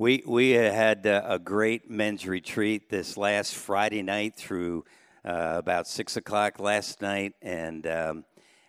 We we had uh, a great men's retreat this last Friday night through uh, about six o'clock last night, and um,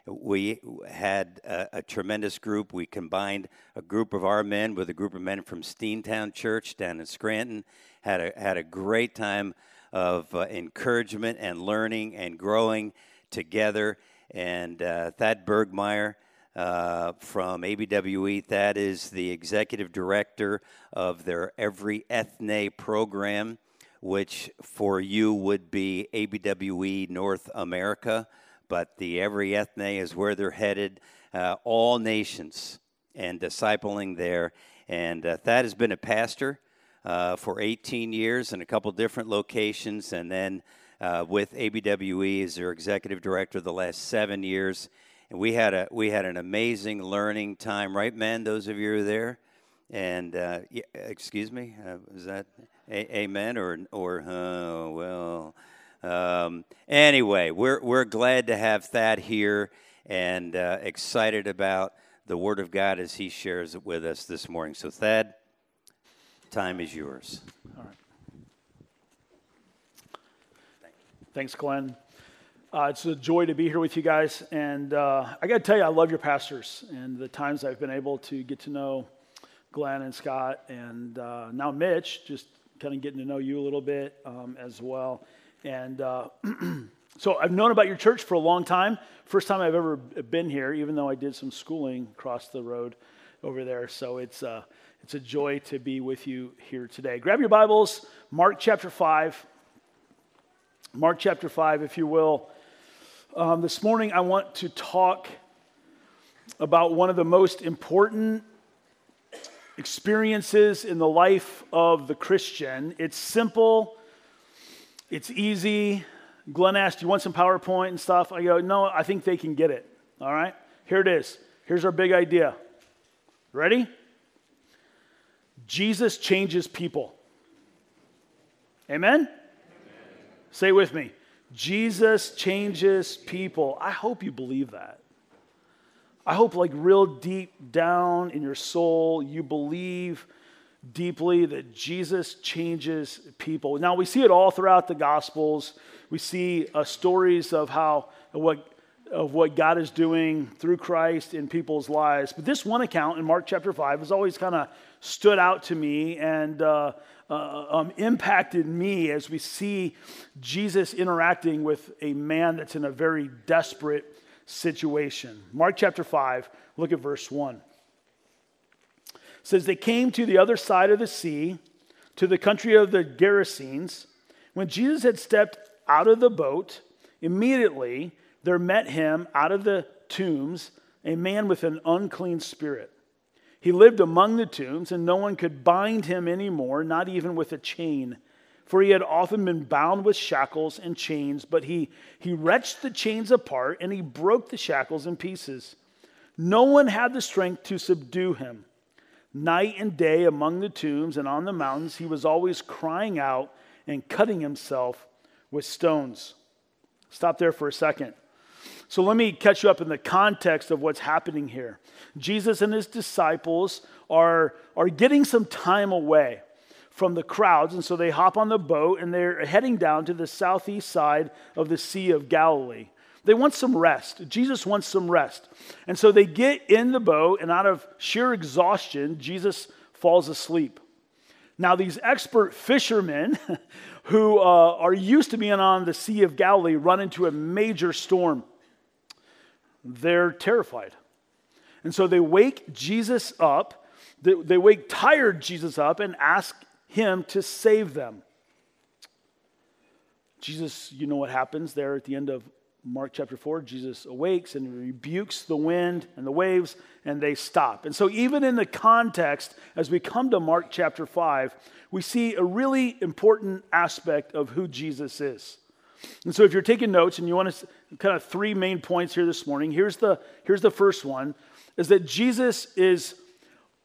we had a, a, tremendous group. We combined a group of our men with a group of men from Steentown Church down in Scranton. Had a had a great time of uh, encouragement and learning and growing together. And uh, Thad Bergmeyer uh, from ABWE. That is the executive director of their Every Ethne program, which for you would be ABWE North America, but the Every Ethne is where they're headed, uh, all nations and discipling there. And uh, Thad has been a pastor uh, for 18 years in a couple different locations, and then uh, with ABWE as their executive director the last seven years and we had a we had an amazing learning time, right, men? Those of you who are there, and uh, yeah, excuse me, uh, is that a- amen or or oh well? Um, anyway, we're we're glad to have Thad here and uh, excited about the Word of God as he shares it with us this morning. So, Thad, time is yours. All right. Thanks, Glenn. Uh, it's a joy to be here with you guys. And uh, I got to tell you, I love your pastors and the times I've been able to get to know Glenn and Scott and uh, now Mitch, just kind of getting to know you a little bit um, as well. And uh, so I've known about your church for a long time. First time I've ever been here, even though I did some schooling across the road over there. So it's, uh, it's a joy to be with you here today. Grab your Bibles, Mark chapter 5. Mark chapter 5, if you will. Um, this morning, I want to talk about one of the most important experiences in the life of the Christian. It's simple, it's easy. Glenn asked, Do You want some PowerPoint and stuff? I go, No, I think they can get it. All right, here it is. Here's our big idea. Ready? Jesus changes people. Amen? Amen. Say with me. Jesus changes people. I hope you believe that. I hope, like, real deep down in your soul, you believe deeply that Jesus changes people. Now, we see it all throughout the Gospels. We see uh, stories of how, what, of what God is doing through Christ in people's lives. But this one account in Mark chapter 5 has always kind of stood out to me and uh, uh, um, impacted me as we see Jesus interacting with a man that's in a very desperate situation. Mark chapter 5, look at verse 1. It says, They came to the other side of the sea, to the country of the Gerasenes. When Jesus had stepped out of the boat, immediately there met him out of the tombs a man with an unclean spirit he lived among the tombs, and no one could bind him anymore, not even with a chain. For he had often been bound with shackles and chains, but he, he wrenched the chains apart and he broke the shackles in pieces. No one had the strength to subdue him. Night and day among the tombs and on the mountains, he was always crying out and cutting himself with stones. Stop there for a second. So let me catch you up in the context of what's happening here. Jesus and his disciples are, are getting some time away from the crowds, and so they hop on the boat and they're heading down to the southeast side of the Sea of Galilee. They want some rest. Jesus wants some rest. And so they get in the boat, and out of sheer exhaustion, Jesus falls asleep. Now, these expert fishermen who uh, are used to being on the Sea of Galilee run into a major storm they're terrified. And so they wake Jesus up, they, they wake tired Jesus up and ask him to save them. Jesus, you know what happens there at the end of Mark chapter 4, Jesus awakes and rebukes the wind and the waves, and they stop. And so, even in the context, as we come to Mark chapter 5, we see a really important aspect of who Jesus is. And so, if you're taking notes and you want to kind of three main points here this morning, here's the, here's the first one is that Jesus is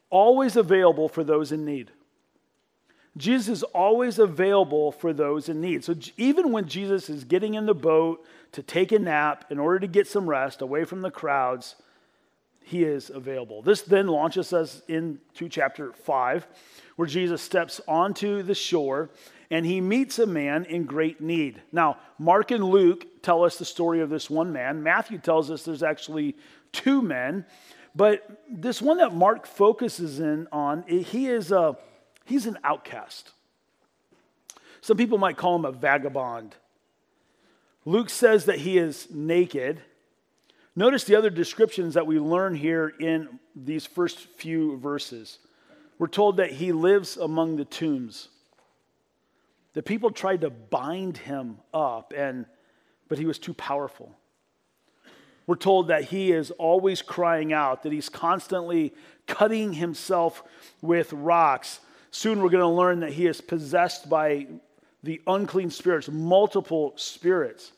always available for those in need. Jesus is always available for those in need. So, even when Jesus is getting in the boat to take a nap in order to get some rest away from the crowds, he is available. This then launches us into chapter 5, where Jesus steps onto the shore and he meets a man in great need. Now, Mark and Luke tell us the story of this one man. Matthew tells us there's actually two men, but this one that Mark focuses in on, he is a he's an outcast. Some people might call him a vagabond. Luke says that he is naked. Notice the other descriptions that we learn here in these first few verses. We're told that he lives among the tombs. The people tried to bind him up, and, but he was too powerful. We're told that he is always crying out, that he's constantly cutting himself with rocks. Soon we're going to learn that he is possessed by the unclean spirits, multiple spirits.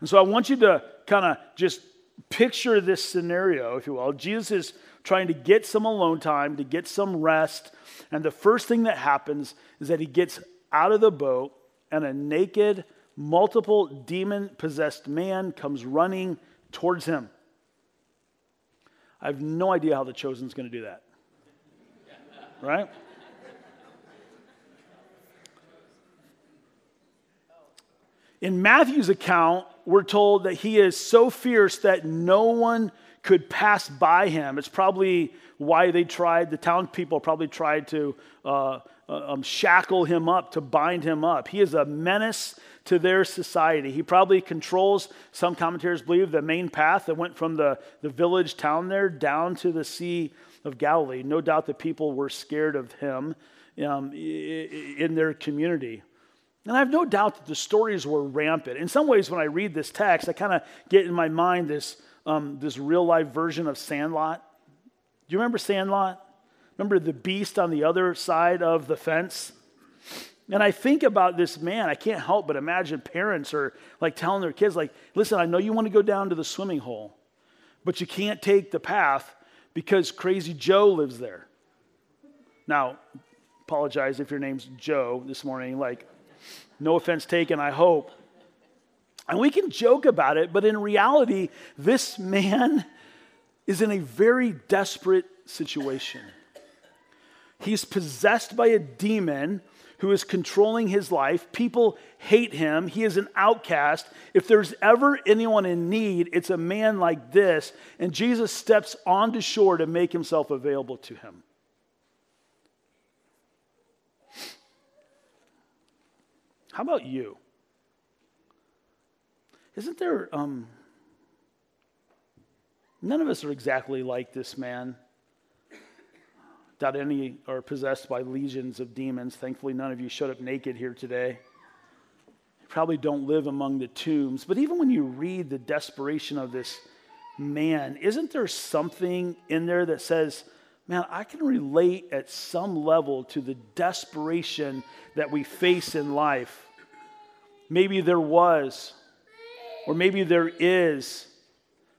And so I want you to kind of just picture this scenario, if you will. Jesus is trying to get some alone time, to get some rest. And the first thing that happens is that he gets out of the boat, and a naked, multiple demon possessed man comes running towards him. I have no idea how the chosen's going to do that. Right? In Matthew's account, we're told that he is so fierce that no one could pass by him. It's probably why they tried, the town people probably tried to uh, um, shackle him up, to bind him up. He is a menace to their society. He probably controls, some commentators believe, the main path that went from the, the village town there down to the Sea of Galilee. No doubt the people were scared of him um, in their community. And I have no doubt that the stories were rampant. In some ways, when I read this text, I kind of get in my mind this, um, this real life version of Sandlot. Do you remember Sandlot? Remember the beast on the other side of the fence? And I think about this man, I can't help but imagine parents are like telling their kids, like, listen, I know you want to go down to the swimming hole, but you can't take the path because crazy Joe lives there. Now, apologize if your name's Joe this morning. Like, no offense taken, I hope. And we can joke about it, but in reality, this man is in a very desperate situation. He's possessed by a demon who is controlling his life. People hate him. He is an outcast. If there's ever anyone in need, it's a man like this. And Jesus steps onto shore to make himself available to him. How about you? Isn't there, um, none of us are exactly like this man. Doubt any are possessed by legions of demons. Thankfully, none of you showed up naked here today. You probably don't live among the tombs. But even when you read the desperation of this man, isn't there something in there that says, man, I can relate at some level to the desperation that we face in life? maybe there was, or maybe there is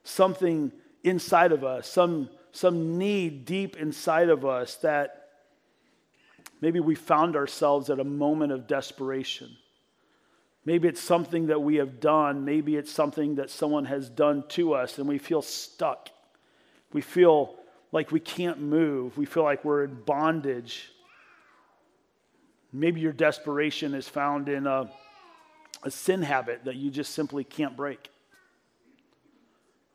something inside of us, some, some need deep inside of us that maybe we found ourselves at a moment of desperation. Maybe it's something that we have done. Maybe it's something that someone has done to us, and we feel stuck. We feel like we can't move. We feel like we're in bondage. Maybe your desperation is found in a a sin habit that you just simply can't break.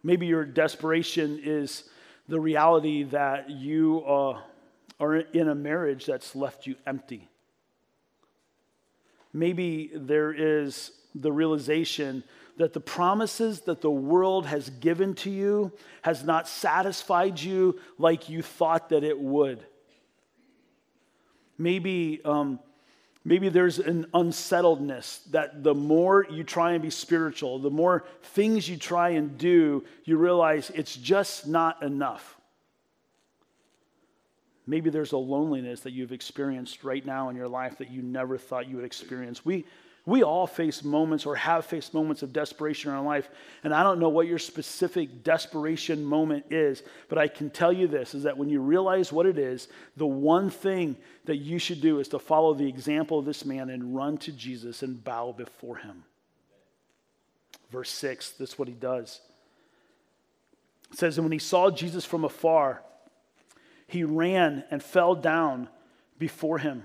Maybe your desperation is the reality that you uh, are in a marriage that's left you empty. Maybe there is the realization that the promises that the world has given to you has not satisfied you like you thought that it would. Maybe um, Maybe there's an unsettledness that the more you try and be spiritual, the more things you try and do, you realize it's just not enough. Maybe there's a loneliness that you've experienced right now in your life that you never thought you would experience. We, we all face moments or have faced moments of desperation in our life. And I don't know what your specific desperation moment is, but I can tell you this is that when you realize what it is, the one thing that you should do is to follow the example of this man and run to Jesus and bow before him. Verse 6, this is what he does. It says, And when he saw Jesus from afar, he ran and fell down before him.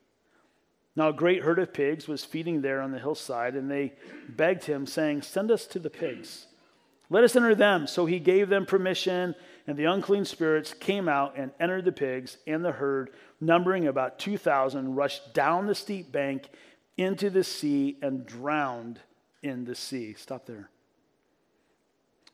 Now, a great herd of pigs was feeding there on the hillside, and they begged him, saying, Send us to the pigs. Let us enter them. So he gave them permission, and the unclean spirits came out and entered the pigs, and the herd, numbering about 2,000, rushed down the steep bank into the sea and drowned in the sea. Stop there.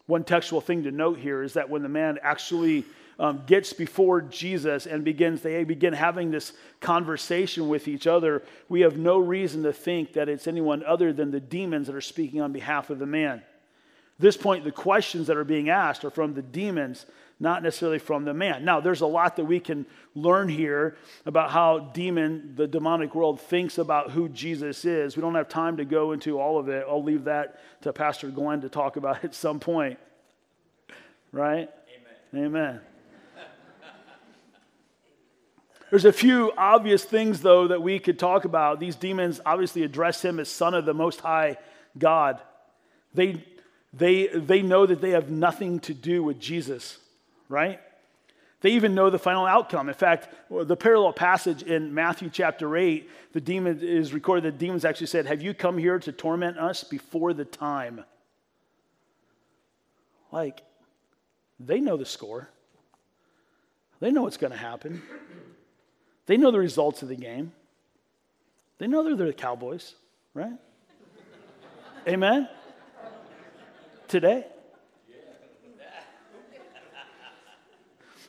One textual thing to note here is that when the man actually um, gets before Jesus and begins, they begin having this conversation with each other, we have no reason to think that it's anyone other than the demons that are speaking on behalf of the man. At this point, the questions that are being asked are from the demons, not necessarily from the man. Now, there's a lot that we can learn here about how demon, the demonic world, thinks about who Jesus is. We don't have time to go into all of it. I'll leave that to Pastor Glenn to talk about at some point. Right? Amen. Amen. There's a few obvious things, though, that we could talk about. These demons obviously address him as Son of the Most High God. They, they, they know that they have nothing to do with Jesus, right? They even know the final outcome. In fact, the parallel passage in Matthew chapter 8, the demon is recorded that demons actually said, Have you come here to torment us before the time? Like, they know the score. They know what's going to happen. They know the results of the game. They know they're the Cowboys, right? Amen? Today.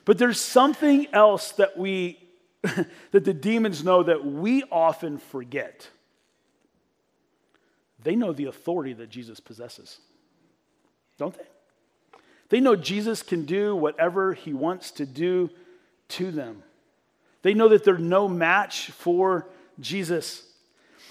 But there's something else that we that the demons know that we often forget. They know the authority that Jesus possesses. Don't they? They know Jesus can do whatever he wants to do to them. They know that they're no match for Jesus.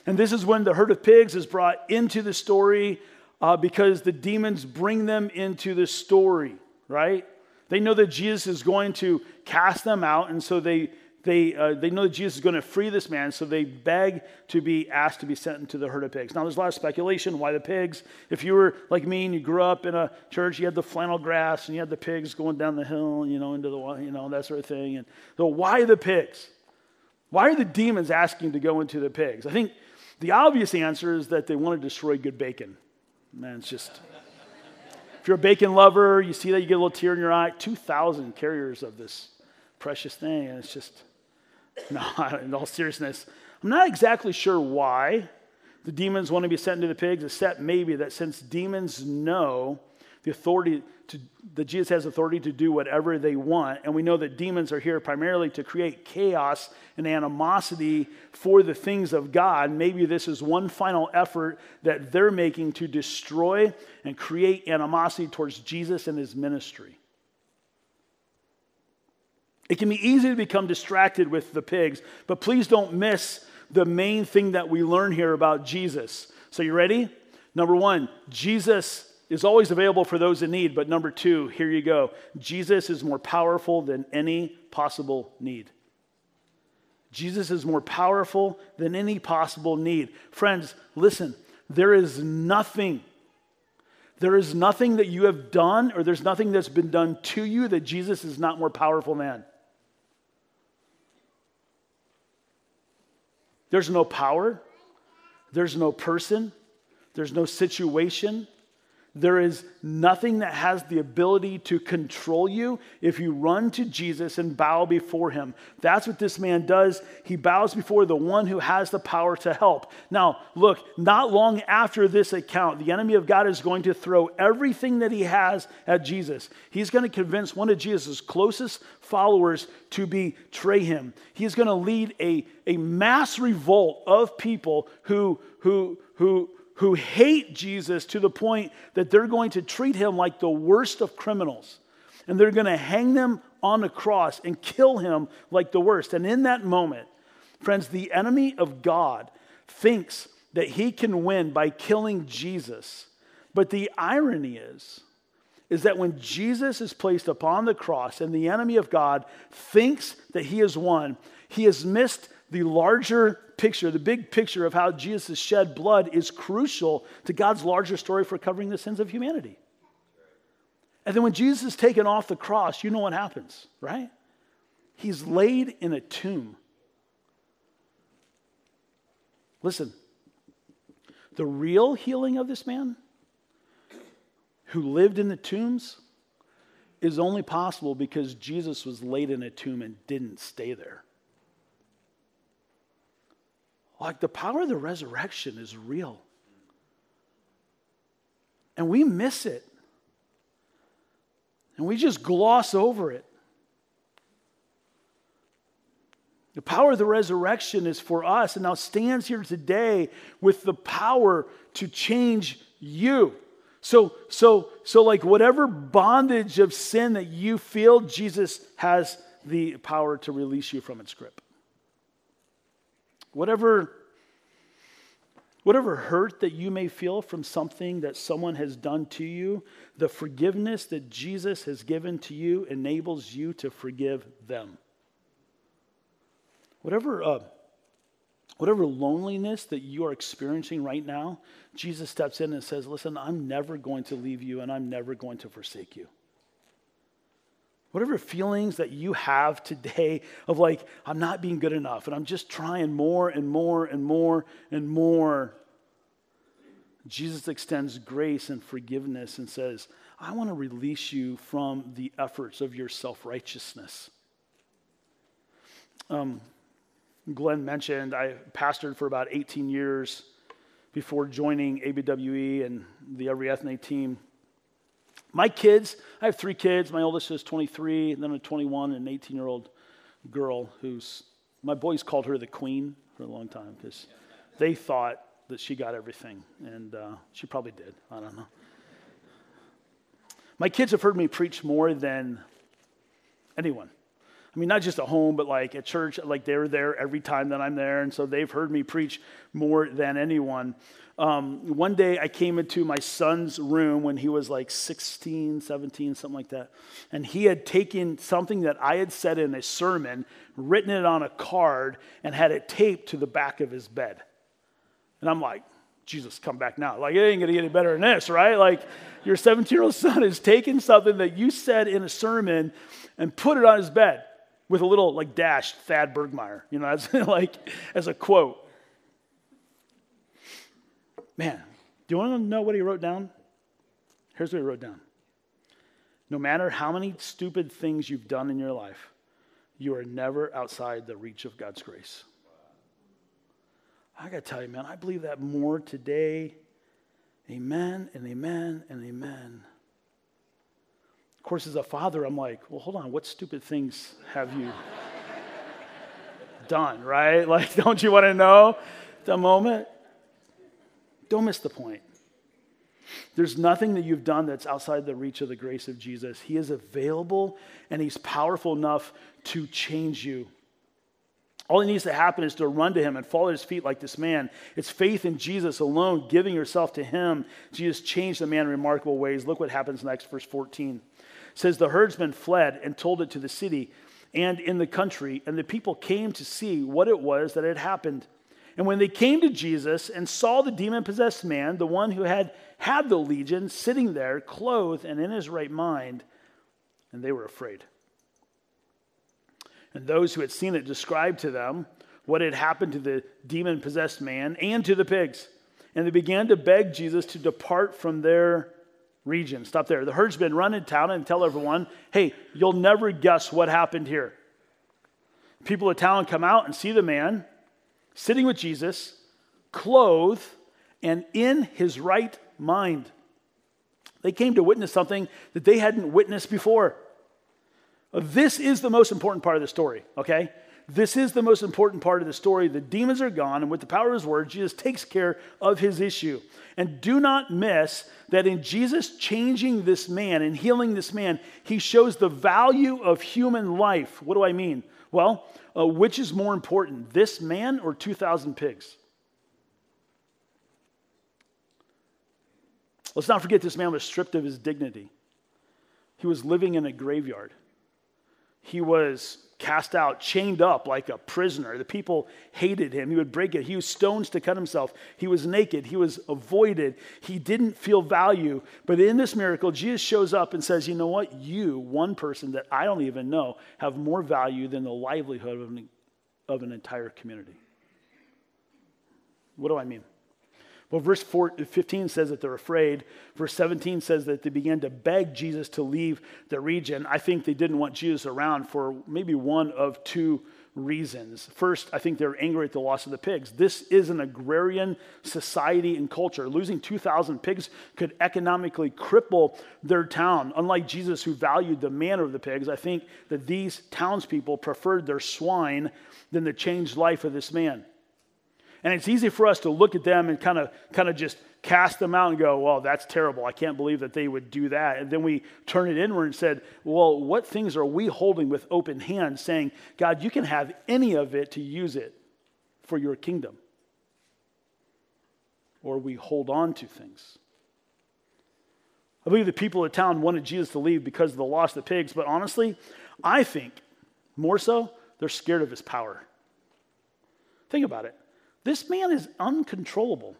And this is when the herd of pigs is brought into the story uh, because the demons bring them into the story, right? They know that Jesus is going to cast them out, and so they they, uh, they know that Jesus is going to free this man, so they beg to be asked to be sent into the herd of pigs. Now, there's a lot of speculation. Why the pigs? If you were like me and you grew up in a church, you had the flannelgraph and you had the pigs going down the hill, you know, into the, you know, that sort of thing. And so, why the pigs? Why are the demons asking to go into the pigs? I think the obvious answer is that they want to destroy good bacon. Man, it's just. If you're a bacon lover, you see that you get a little tear in your eye. 2,000 carriers of this precious thing, and it's just No, in all seriousness, I'm not exactly sure why the demons want to be sent into the pigs, except maybe that since demons know the authority to, that Jesus has authority to do whatever they want, and we know that demons are here primarily to create chaos and animosity for the things of God, maybe this is one final effort that they're making to destroy and create animosity towards Jesus and his ministry. It can be easy to become distracted with the pigs, but please don't miss the main thing that we learn here about Jesus. So, you ready? Number one, Jesus is always available for those in need, but number two, here you go. Jesus is more powerful than any possible need. Jesus is more powerful than any possible need. Friends, listen, there is nothing, there is nothing that you have done or there's nothing that's been done to you that Jesus is not more powerful than. There's no power, there's no person, there's no situation, there is nothing that has the ability to control you if you run to Jesus and bow before him. That's what this man does. He bows before the one who has the power to help. Now, look, not long after this account, the enemy of God is going to throw everything that he has at Jesus. He's going to convince one of Jesus' closest followers to betray him. He's going to lead a, a mass revolt of people who, who, who, who hate Jesus to the point that they're going to treat him like the worst of criminals. And they're going to hang them on a cross and kill him like the worst. And in that moment, Friends, the enemy of God thinks that he can win by killing Jesus. But the irony is, is that when Jesus is placed upon the cross and the enemy of God thinks that he has won, he has missed the larger picture, the big picture of how Jesus' shed blood is crucial to God's larger story for covering the sins of humanity. And then when Jesus is taken off the cross, you know what happens, right? He's laid in a tomb. Listen, the real healing of this man who lived in the tombs is only possible because Jesus was laid in a tomb and didn't stay there. Like the power of the resurrection is real. And we miss it. And we just gloss over it. The power of the resurrection is for us and now stands here today with the power to change you. So, so, so, like whatever bondage of sin that you feel, Jesus has the power to release you from its grip. Whatever, whatever hurt that you may feel from something that someone has done to you, the forgiveness that Jesus has given to you enables you to forgive them. Whatever, uh, whatever loneliness that you are experiencing right now, Jesus steps in and says, Listen, I'm never going to leave you and I'm never going to forsake you. Whatever feelings that you have today of like, I'm not being good enough and I'm just trying more and more and more and more, Jesus extends grace and forgiveness and says, I want to release you from the efforts of your self righteousness. Um, Glenn mentioned I pastored for about 18 years before joining ABWE and the Every Ethne team. My kids, I have three kids. My oldest is 23, and then a 21 and an 18 year old girl who's, my boys called her the queen for a long time because they thought that she got everything, and uh, she probably did. I don't know. My kids have heard me preach more than anyone. I mean, not just at home, but like at church, like they're there every time that I'm there. And so they've heard me preach more than anyone. Um, one day I came into my son's room when he was like 16, 17, something like that. And he had taken something that I had said in a sermon, written it on a card, and had it taped to the back of his bed. And I'm like, Jesus, come back now. Like, it ain't to get any better than this, right? Like, your 17 year old son has taken something that you said in a sermon and put it on his bed with a little like dash Thad Bergmeyer, you know, as like as a quote. Man, do you want to know what he wrote down? Here's what he wrote down. No matter how many stupid things you've done in your life, you are never outside the reach of God's grace. I got to tell you, man, I believe that more today. Amen and amen and amen course, as a father, I'm like, well, hold on, what stupid things have you done, right? Like, don't you want to know the moment? Don't miss the point. There's nothing that you've done that's outside the reach of the grace of Jesus. He is available and He's powerful enough to change you. All that needs to happen is to run to him and fall at his feet like this man. It's faith in Jesus alone, giving yourself to him. Jesus changed the man in remarkable ways. Look what happens next, verse 14 says the herdsmen fled and told it to the city and in the country, and the people came to see what it was that had happened. And when they came to Jesus and saw the demon possessed man, the one who had had the legion, sitting there, clothed and in his right mind, and they were afraid. And those who had seen it described to them what had happened to the demon possessed man and to the pigs. And they began to beg Jesus to depart from their region. Stop there. The herdsmen run in town and tell everyone, hey, you'll never guess what happened here. People of town come out and see the man sitting with Jesus, clothed and in his right mind. They came to witness something that they hadn't witnessed before. Uh, this is the most important part of the story, okay? This is the most important part of the story. The demons are gone, and with the power of his word, Jesus takes care of his issue. And do not miss that in Jesus changing this man and healing this man, he shows the value of human life. What do I mean? Well, uh, which is more important, this man or 2,000 pigs? Let's not forget this man was stripped of his dignity. He was living in a graveyard. He was cast out, chained up like a prisoner. The people hated him. He would break it. He used stones to cut himself. He was naked. He was avoided. He didn't feel value. But in this miracle, Jesus shows up and says, You know what? You, one person that I don't even know, have more value than the livelihood of an, of an entire community. What do I mean? Well, verse 15 says that they're afraid. Verse 17 says that they began to beg Jesus to leave the region. I think they didn't want Jesus around for maybe one of two reasons. First, I think they're angry at the loss of the pigs. This is an agrarian society and culture. Losing 2,000 pigs could economically cripple their town. Unlike Jesus, who valued the manner of the pigs, I think that these townspeople preferred their swine than the changed life of this man. And it's easy for us to look at them and kind of kind of just cast them out and go, well, that's terrible. I can't believe that they would do that. And then we turn it inward and said, well, what things are we holding with open hands, saying, God, you can have any of it to use it for your kingdom? Or we hold on to things. I believe the people of the town wanted Jesus to leave because of the loss of the pigs, but honestly, I think more so, they're scared of his power. Think about it. This man is uncontrollable.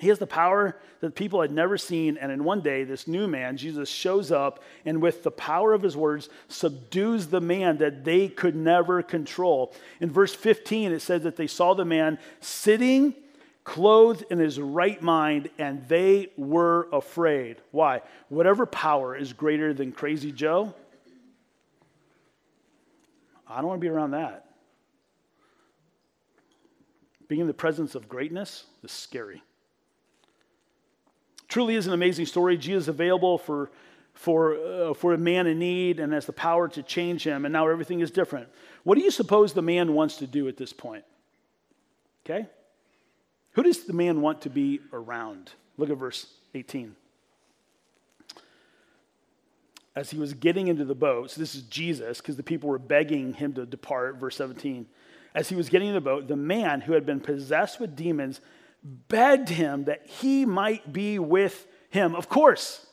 He has the power that people had never seen. And in one day, this new man, Jesus, shows up and with the power of his words, subdues the man that they could never control. In verse 15, it says that they saw the man sitting clothed in his right mind, and they were afraid. Why? Whatever power is greater than crazy Joe, I don't want to be around that. Being in the presence of greatness is scary. Truly is an amazing story. Jesus is available for, for, uh, for a man in need and has the power to change him, and now everything is different. What do you suppose the man wants to do at this point? Okay? Who does the man want to be around? Look at verse 18. As he was getting into the boat, so this is Jesus, because the people were begging him to depart, verse 17 as he was getting in the boat, the man who had been possessed with demons begged him that he might be with him. Of course,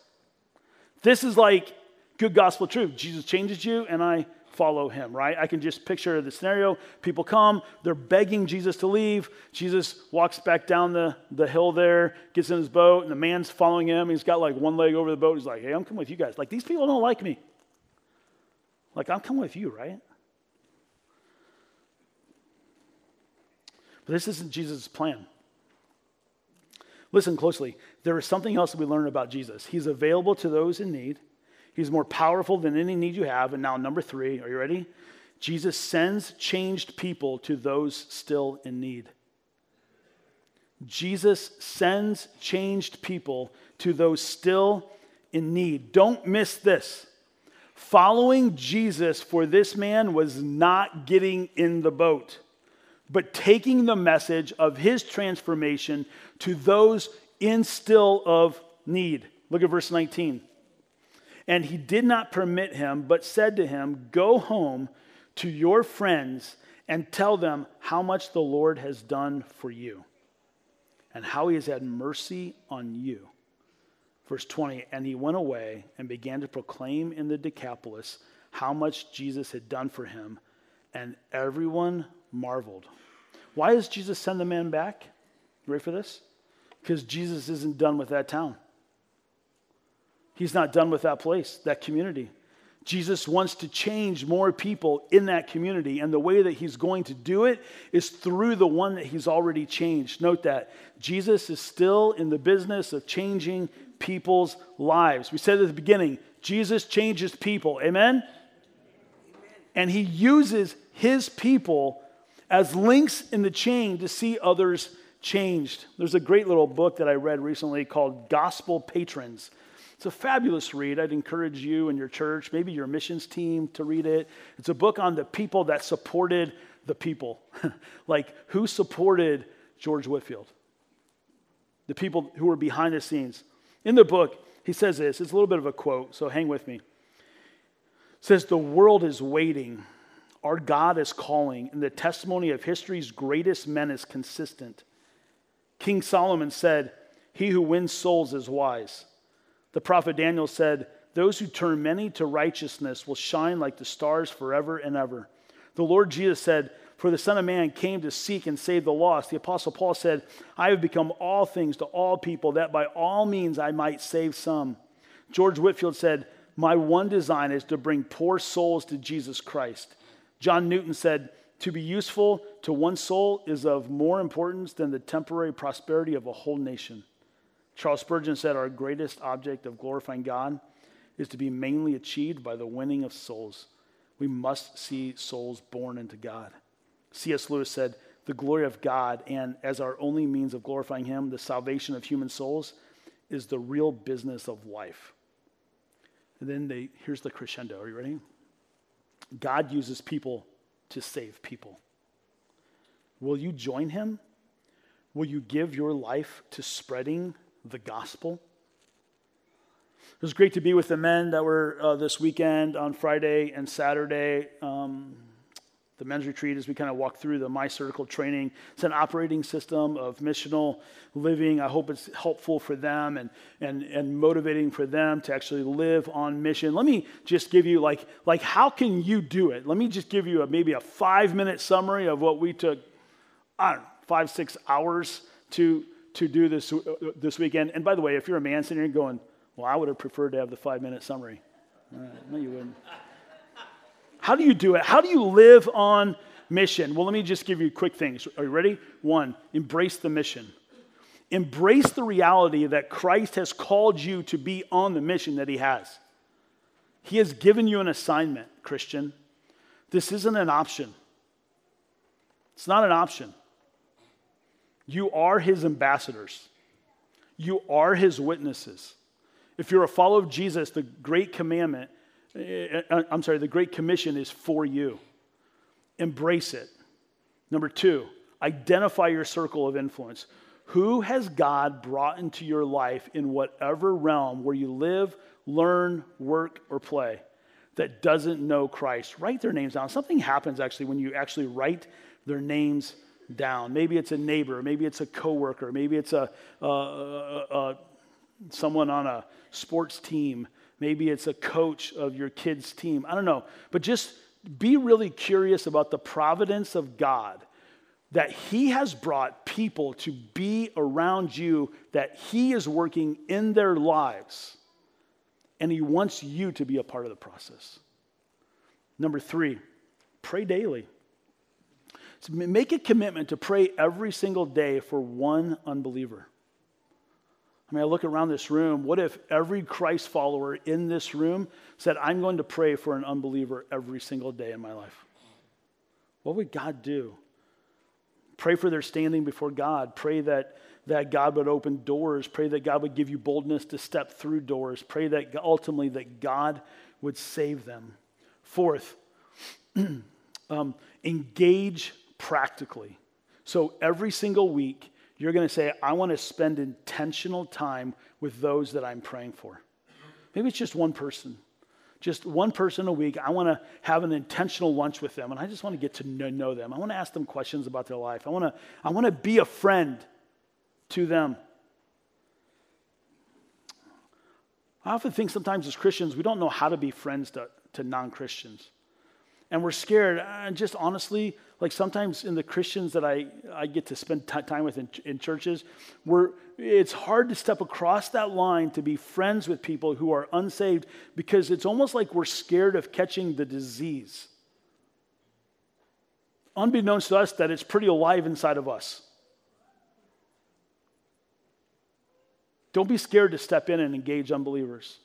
this is like good gospel truth. Jesus changes you, and I follow him, right? I can just picture the scenario. People come, they're begging Jesus to leave. Jesus walks back down the, the hill there, gets in his boat, and the man's following him. He's got like one leg over the boat. He's like, hey, I'm coming with you guys. Like, these people don't like me. Like, I'm coming with you, right? But this isn't Jesus' plan. Listen closely. There is something else that we learn about Jesus. He's available to those in need. He's more powerful than any need you have. And now, number three, are you ready? Jesus sends changed people to those still in need. Jesus sends changed people to those still in need. Don't miss this. Following Jesus for this man was not getting in the boat but taking the message of his transformation to those in still of need. Look at verse 19. And he did not permit him, but said to him, Go home to your friends and tell them how much the Lord has done for you and how he has had mercy on you. Verse 20, and he went away and began to proclaim in the Decapolis how much Jesus had done for him, and everyone marveled. Why does Jesus send the man back? You ready for this? Because Jesus isn't done with that town. He's not done with that place, that community. Jesus wants to change more people in that community, and the way that he's going to do it is through the one that he's already changed. Note that Jesus is still in the business of changing people's lives. We said at the beginning, Jesus changes people. Amen? Amen. And he uses his people as links in the chain to see others changed. There's a great little book that I read recently called Gospel Patrons. It's a fabulous read. I'd encourage you and your church, maybe your missions team, to read it. It's a book on the people that supported the people. like who supported George Whitefield? The people who were behind the scenes. In the book, he says this. It's a little bit of a quote, so hang with me. It says, The world is waiting Our God is calling, and the testimony of history's greatest men is consistent. King Solomon said, He who wins souls is wise. The prophet Daniel said, Those who turn many to righteousness will shine like the stars forever and ever. The Lord Jesus said, For the Son of Man came to seek and save the lost. The Apostle Paul said, I have become all things to all people, that by all means I might save some. George Whitefield said, My one design is to bring poor souls to Jesus Christ. John Newton said, To be useful to one soul is of more importance than the temporary prosperity of a whole nation. Charles Spurgeon said, Our greatest object of glorifying God is to be mainly achieved by the winning of souls. We must see souls born into God. C.S. Lewis said, The glory of God, and as our only means of glorifying Him, the salvation of human souls, is the real business of life. And then they, here's the crescendo. Are you ready? God uses people to save people. Will you join him? Will you give your life to spreading the gospel? It was great to be with the men that were uh, this weekend on Friday and Saturday. Um, the men's retreat as we kind of walk through the My Circle training. It's an operating system of missional living. I hope it's helpful for them and, and, and motivating for them to actually live on mission. Let me just give you like, like how can you do it? Let me just give you a, maybe a five minute summary of what we took, I don't know, five, six hours to, to do this, uh, this weekend. And by the way, if you're a man sitting here going, well, I would have preferred to have the five minute summary. No, you wouldn't. How do you do it? How do you live on mission? Well, let me just give you quick things. Are you ready? One, embrace the mission. Embrace the reality that Christ has called you to be on the mission that He has. He has given you an assignment, Christian. This isn't an option. It's not an option. You are His ambassadors, you are His witnesses. If you're a follower of Jesus, the great commandment Eh, eh, I'm sorry, the Great Commission is for you. Embrace it. Number two, identify your circle of influence. Who has God brought into your life in whatever realm where you live, learn, work, or play that doesn't know Christ? Write their names down. Something happens actually when you actually write their names down. Maybe it's a neighbor, maybe it's a coworker, maybe it's a, a, a, a someone on a sports team Maybe it's a coach of your kids' team. I don't know. But just be really curious about the providence of God that He has brought people to be around you, that He is working in their lives, and He wants you to be a part of the process. Number three, pray daily. So make a commitment to pray every single day for one unbeliever. I mean, I look around this room. What if every Christ follower in this room said, I'm going to pray for an unbeliever every single day in my life? What would God do? Pray for their standing before God. Pray that, that God would open doors. Pray that God would give you boldness to step through doors. Pray that ultimately that God would save them. Fourth, um, engage practically. So every single week, you're going to say, I want to spend intentional time with those that I'm praying for. Maybe it's just one person. Just one person a week. I want to have an intentional lunch with them, and I just want to get to know them. I want to ask them questions about their life. I want to, I want to be a friend to them. I often think sometimes as Christians, we don't know how to be friends to, to non Christians. And we're scared. And just honestly, like sometimes in the Christians that I, I get to spend t- time with in, in churches, where it's hard to step across that line to be friends with people who are unsaved because it's almost like we're scared of catching the disease. Unbeknownst to us, that it's pretty alive inside of us. Don't be scared to step in and engage unbelievers.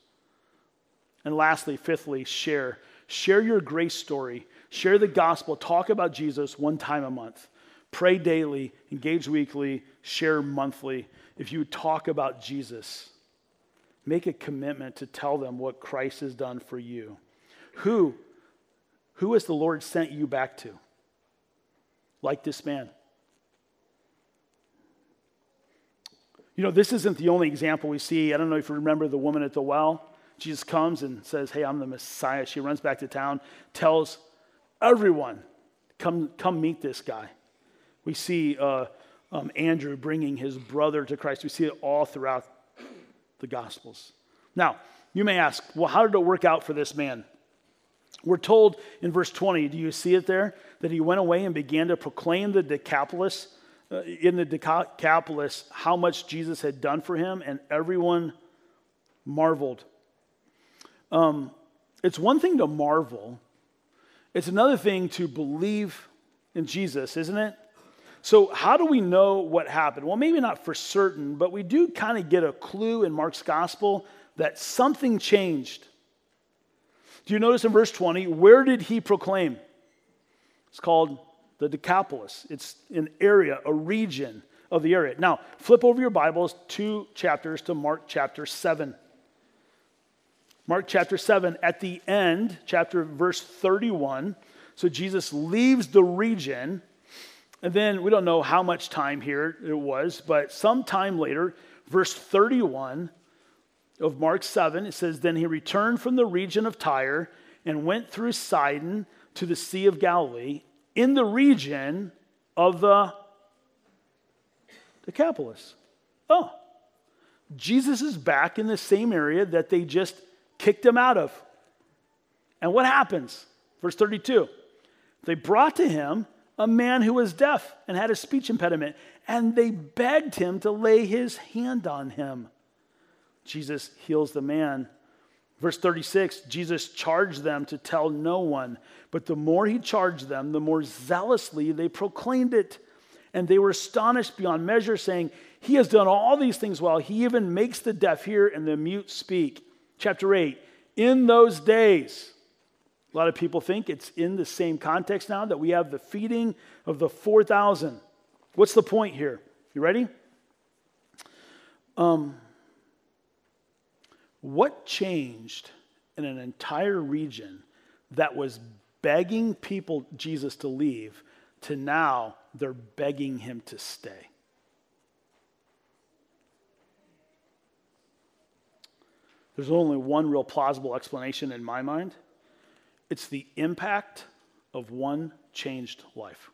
And lastly, fifthly, share. Share your grace story Share the gospel, talk about Jesus one time a month. Pray daily, engage weekly, share monthly. If you talk about Jesus, make a commitment to tell them what Christ has done for you. Who, who has the Lord sent you back to? Like this man. You know, this isn't the only example we see. I don't know if you remember the woman at the well. Jesus comes and says, Hey, I'm the Messiah. She runs back to town, tells everyone, come, come meet this guy. We see uh, um, Andrew bringing his brother to Christ. We see it all throughout the Gospels. Now, you may ask, well, how did it work out for this man? We're told in verse 20, do you see it there? That he went away and began to proclaim the Decapolis, uh, in the Decapolis, how much Jesus had done for him, and everyone marveled. Um, it's one thing to marvel, it's another thing to believe in Jesus, isn't it? So, how do we know what happened? Well, maybe not for certain, but we do kind of get a clue in Mark's gospel that something changed. Do you notice in verse 20, where did he proclaim? It's called the Decapolis. It's an area, a region of the area. Now, flip over your Bibles two chapters to Mark chapter 7. Mark chapter 7, at the end, chapter verse 31. So Jesus leaves the region, and then we don't know how much time here it was, but sometime later, verse 31 of Mark 7, it says, Then he returned from the region of Tyre and went through Sidon to the Sea of Galilee in the region of the Decapolis. Oh, Jesus is back in the same area that they just kicked him out of. And what happens? Verse 32 They brought to him a man who was deaf and had a speech impediment, and they begged him to lay his hand on him. Jesus heals the man. Verse 36 Jesus charged them to tell no one, but the more he charged them, the more zealously they proclaimed it. And they were astonished beyond measure, saying, He has done all these things well. He even makes the deaf hear and the mute speak chapter 8. In those days, a lot of people think it's in the same context now that we have the feeding of the 4,000. What's the point here? You ready? Um, what changed in an entire region that was begging people, Jesus, to leave, to now they're begging him to stay? There's only one real plausible explanation in my mind it's the impact of one changed life.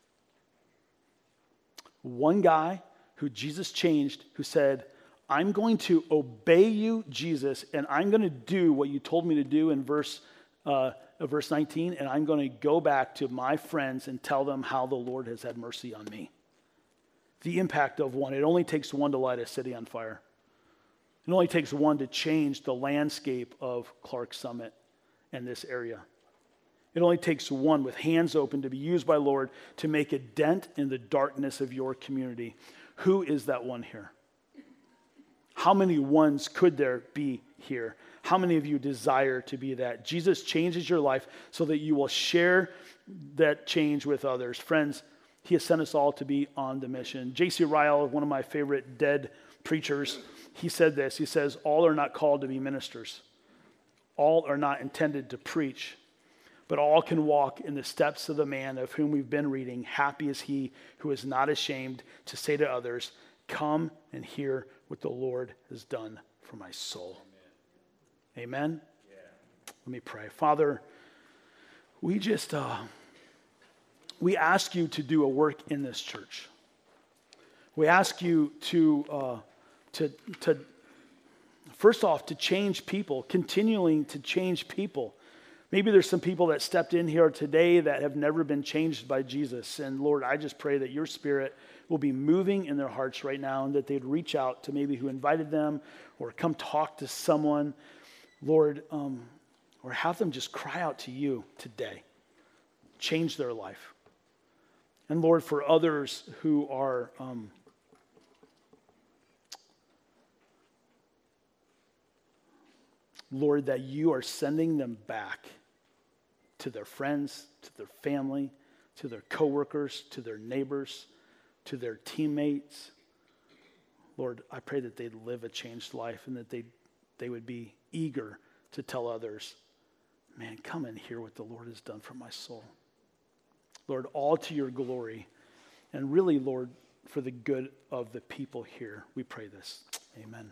One guy who Jesus changed, who said, I'm going to obey you, Jesus, and I'm going to do what you told me to do in verse, uh, verse 19, and I'm going to go back to my friends and tell them how the Lord has had mercy on me. The impact of one. It only takes one to light a city on fire. It only takes one to change the landscape of Clarks Summit and this area. It only takes one with hands open to be used by Lord to make a dent in the darkness of your community. Who is that one here? How many ones could there be here? How many of you desire to be that? Jesus changes your life so that you will share that change with others. Friends, He has sent us all to be on the mission. J.C. Ryle, one of my favorite dead preachers, he said this He says, All are not called to be ministers, all are not intended to preach, but all can walk in the steps of the man of whom we've been reading. Happy is he who is not ashamed to say to others, Come and hear what the Lord has done for my soul. Amen? Amen? Yeah. Let me pray. Father, we just, uh, we ask you to do a work in this church. We ask you to, uh, to, to first off, to change people, continuing to change people. Maybe there's some people that stepped in here today that have never been changed by Jesus. And Lord, I just pray that your spirit will be moving in their hearts right now and that they'd reach out to maybe who invited them or come talk to someone, Lord, um, or have them just cry out to you today. Change their life. And Lord, for others who are. Um, Lord, that you are sending them back to their friends, to their family, to their coworkers, to their neighbors, to their teammates. Lord, I pray that they'd live a changed life and that they they would be eager to tell others, man, come and hear what the Lord has done for my soul. Lord, all to your glory. And really, Lord, for the good of the people here, we pray this. Amen.